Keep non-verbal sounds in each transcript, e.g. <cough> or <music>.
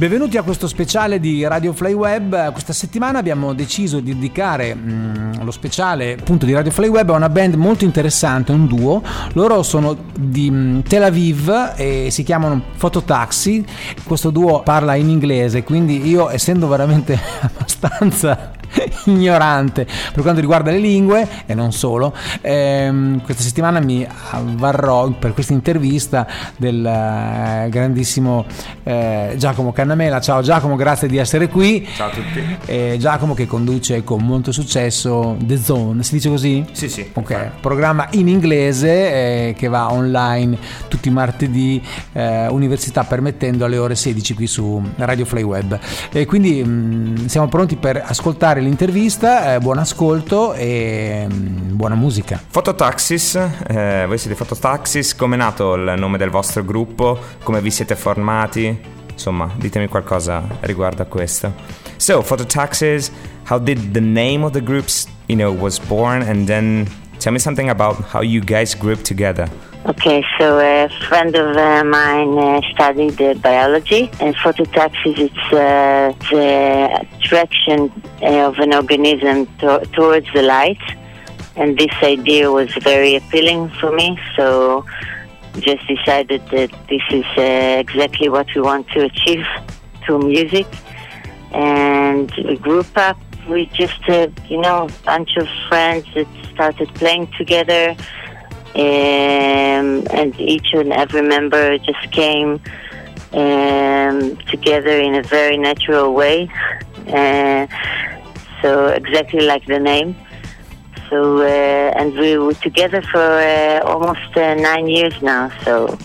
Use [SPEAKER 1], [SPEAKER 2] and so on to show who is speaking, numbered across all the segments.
[SPEAKER 1] Benvenuti a questo speciale di Radio Fly Web. Questa settimana abbiamo deciso di dedicare mh, lo speciale appunto di Radio Fly Web a una band molto interessante, un duo. Loro sono di mh, Tel Aviv e si chiamano Phototaxi. Questo duo parla in inglese, quindi io essendo veramente <laughs> abbastanza <laughs> ignorante per quanto riguarda le lingue e non solo. Ehm, questa settimana mi avvarrò per questa intervista del eh, grandissimo eh, Giacomo Cannamela. Ciao Giacomo, grazie di essere qui.
[SPEAKER 2] Ciao a tutti.
[SPEAKER 1] Eh, Giacomo che conduce con molto successo The Zone, si dice così?
[SPEAKER 2] Sì, sì.
[SPEAKER 1] Ok, programma in inglese eh, che va online tutti i martedì, eh, università permettendo alle ore 16 qui su Radio Fly Web. E quindi mh, siamo pronti per ascoltare l'intervista, eh, buon ascolto e mm, buona musica.
[SPEAKER 2] Fototaxis, eh, voi siete Fototaxis, come è nato il nome del vostro gruppo, come vi siete formati? Insomma, ditemi qualcosa riguardo a questo. So, Fototaxis, how did the name of the groups, you know, was born and then tell me something about how you guys grouped together.
[SPEAKER 3] Okay, so a friend of uh, mine uh, studied uh, biology, and phototaxis it's uh, the attraction of an organism to- towards the light, and this idea was very appealing for me. So, just decided that this is exactly what we want to achieve through music, and we grew up. We just, you know, a bunch of friends that started playing together um, and each and every member just came um, together in a very natural way. Uh, so exactly like the name. So uh, and we were together for uh, almost uh, nine years now. So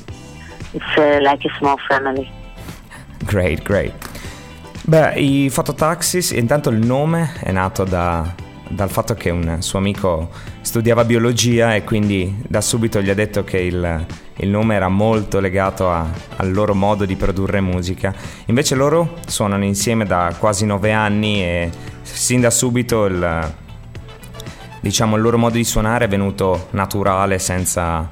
[SPEAKER 3] it's uh, like a small family.
[SPEAKER 2] Great, great. Beh, i Fototaxis, intanto il nome è nato da dal fatto che un suo amico studiava biologia e quindi da subito gli ha detto che il, il nome era molto legato a, al loro modo di produrre musica. Invece loro suonano insieme da quasi nove anni e sin da subito il, diciamo, il loro modo di suonare è venuto naturale, senza,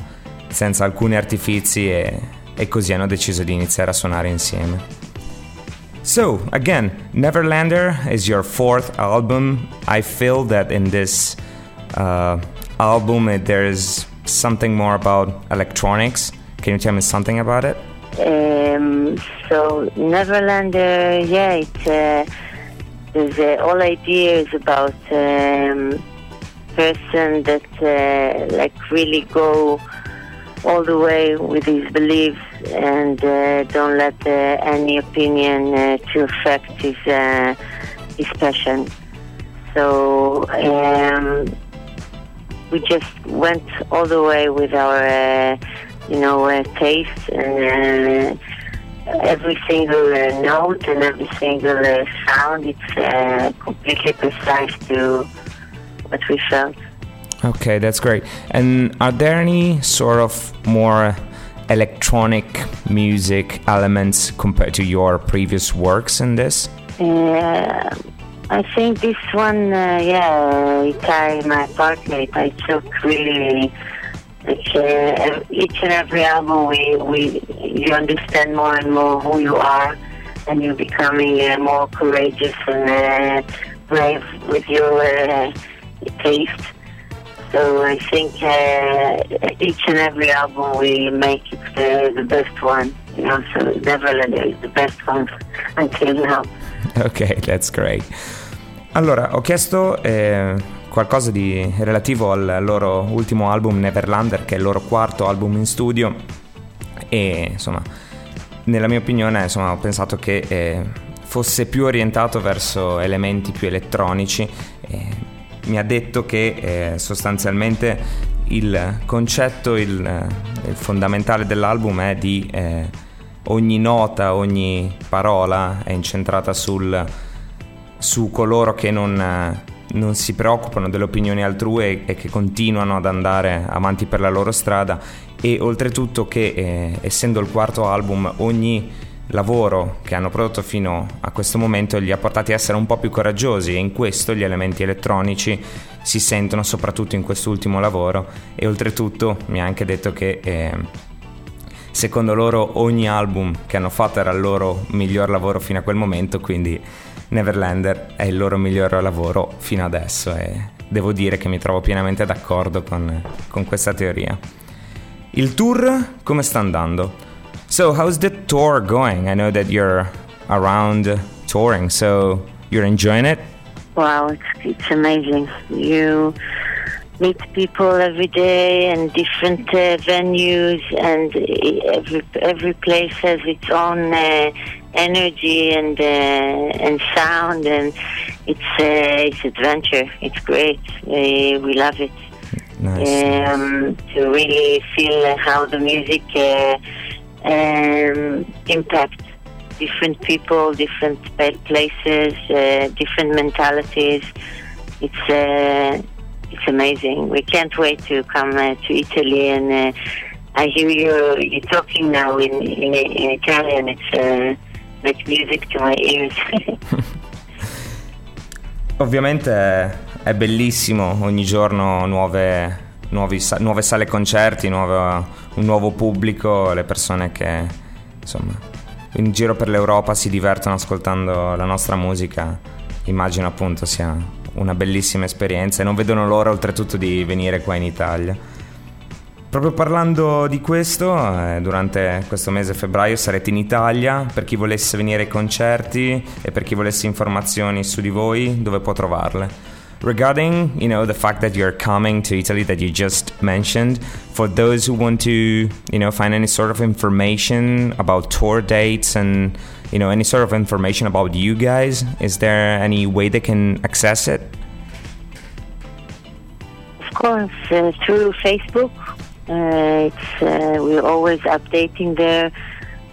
[SPEAKER 2] senza alcuni artifici e, e così hanno deciso di iniziare a suonare insieme. So, again, Neverlander is your fourth album. I feel that in this uh, album it, there is something more about electronics. Can you tell me something about it?
[SPEAKER 3] Um, so, Neverlander, yeah, it's uh, there's uh, all ideas about um, person that uh, like really go all the way with his beliefs and uh, don't let uh, any opinion uh, to affect his uh, his passion. So um, we just went all the way with our uh, you know uh, taste and every single note and every single sound. It's completely precise to what we felt.
[SPEAKER 2] Okay, that's great. And are there any sort of more electronic music elements compared to your previous works in this?
[SPEAKER 3] Uh, I think this one, uh, yeah, Itai, my partner, I took really uh, each and every album we, we you understand more and more who you are and you're becoming uh, more courageous and uh, brave with your uh, taste so I think uh, each and every album we make it the, the best one. You know, so Neverland is the best one <laughs> until now.
[SPEAKER 2] Ok, that's great. Allora, ho chiesto eh, qualcosa di relativo al loro ultimo album Neverlander, che è il loro quarto album in studio e insomma, nella mia opinione, insomma, ho pensato che eh, fosse più orientato verso elementi più elettronici. Eh, mi ha detto che eh, sostanzialmente il concetto, il, il, fondamentale dell'album è di eh, ogni nota, ogni parola è incentrata sul, su coloro che non, non, si preoccupano delle opinioni altrui e, e, che continuano ad andare avanti per la loro strada. E oltretutto che eh, essendo il quarto album ogni lavoro che hanno prodotto fino a questo momento li ha portati a essere un po' più coraggiosi e in questo gli elementi elettronici si sentono soprattutto in quest'ultimo lavoro e oltretutto mi ha anche detto che eh, secondo loro ogni album che hanno fatto era il loro miglior lavoro fino a quel momento, quindi Neverlander è il loro miglior lavoro fino adesso e devo dire che mi trovo pienamente d'accordo con, con questa teoria. Il tour come sta andando? So, how's the tour going? I know that you're around touring, so you're enjoying it?
[SPEAKER 3] Wow, it's, it's amazing. You meet people every day and different uh, venues, and every every place has its own uh, energy and uh, and sound, and it's uh, it's adventure. It's great. Uh, we love it.
[SPEAKER 2] Nice.
[SPEAKER 3] Um, to really feel how the music uh, um, impacts different people, different places, uh, different mentalities. It's uh, it's amazing. We can't wait to come uh, to Italy and. Uh, I hear you you talking now in in, in Italian. It's uh, like music to my ears. <laughs>
[SPEAKER 2] Ovviamente è bellissimo ogni giorno nuove, nuovi, nuove sale concerti, nuovo, un nuovo pubblico, le persone che insomma in giro per l'Europa si divertono ascoltando la nostra musica. Immagino appunto sia una bellissima esperienza e non vedono l'ora oltretutto di venire qua in Italia. Proprio parlando di questo, eh, durante questo mese febbraio sarete in Italia, per chi volesse venire ai concerti e per chi volesse informazioni su di voi, dove può trovarle? Regarding, you know, the fact that you're coming to Italy that you just mentioned, for those who want to, you know, find any sort of information about tour dates and, you know, any sort of information about you guys, is there any way they can access it?
[SPEAKER 3] Of course, uh, through Facebook uh, it's uh, we're always updating there.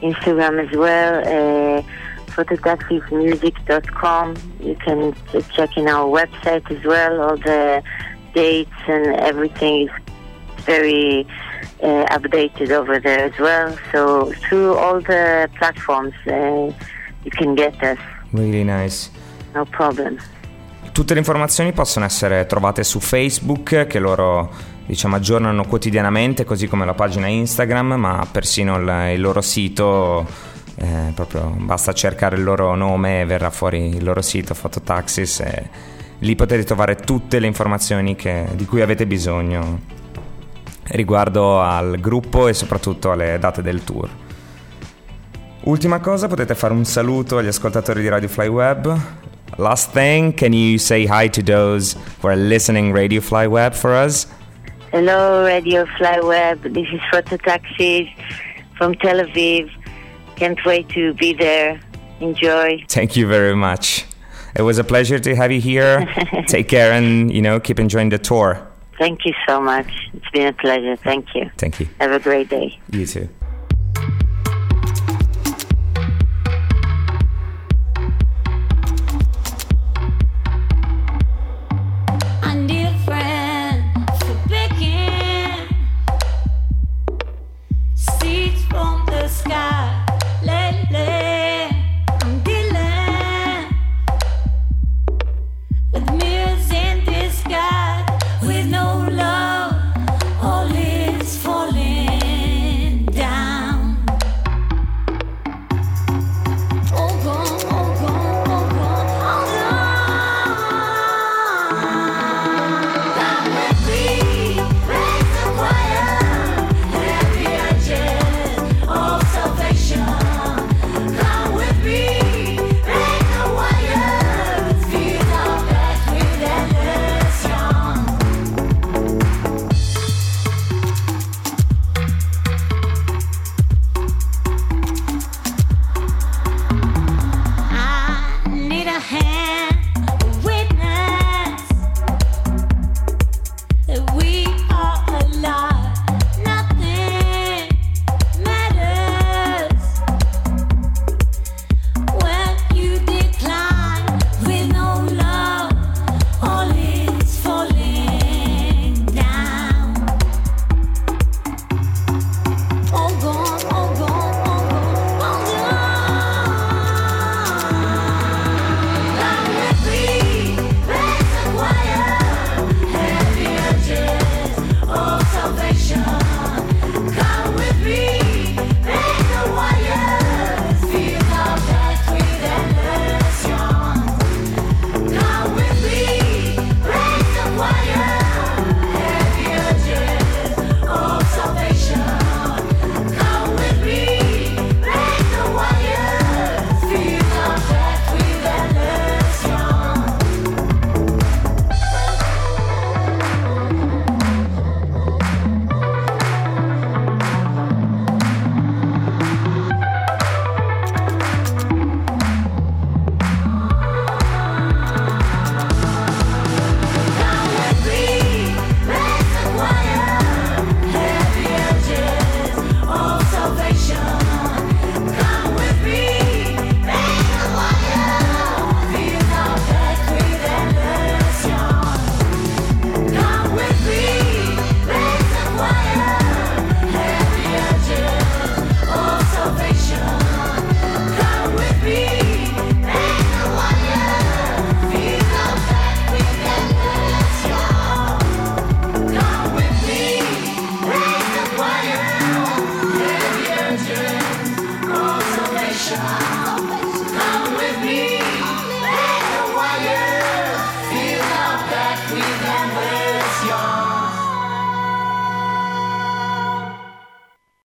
[SPEAKER 3] Instagram as well. Phototaxismusic.com. You can check in our website as well. All the dates and everything is very uh, updated over there as well. So through all the platforms, uh, you can get us.
[SPEAKER 2] Really nice.
[SPEAKER 3] No problem.
[SPEAKER 2] Tutte le informazioni possono essere trovate su Facebook, che loro diciamo, aggiornano quotidianamente, così come la pagina Instagram, ma persino il, il loro sito, eh, proprio basta cercare il loro nome e verrà fuori il loro sito, Fototaxis, e lì potete trovare tutte le informazioni che, di cui avete bisogno riguardo al gruppo e soprattutto alle date del tour. Ultima cosa, potete fare un saluto agli ascoltatori di Radio Fly Web. Last thing, can you say hi to those who are listening Radio Fly Web for us?
[SPEAKER 3] Hello, Radio Flyweb. This is Photo Taxis from Tel Aviv. Can't wait to be there. Enjoy.
[SPEAKER 2] Thank you very much. It was a pleasure to have you here. <laughs> Take care and, you know, keep enjoying the tour.
[SPEAKER 3] Thank you so much. It's been a pleasure. Thank you.
[SPEAKER 2] Thank you.
[SPEAKER 3] Have a great day.
[SPEAKER 2] You too.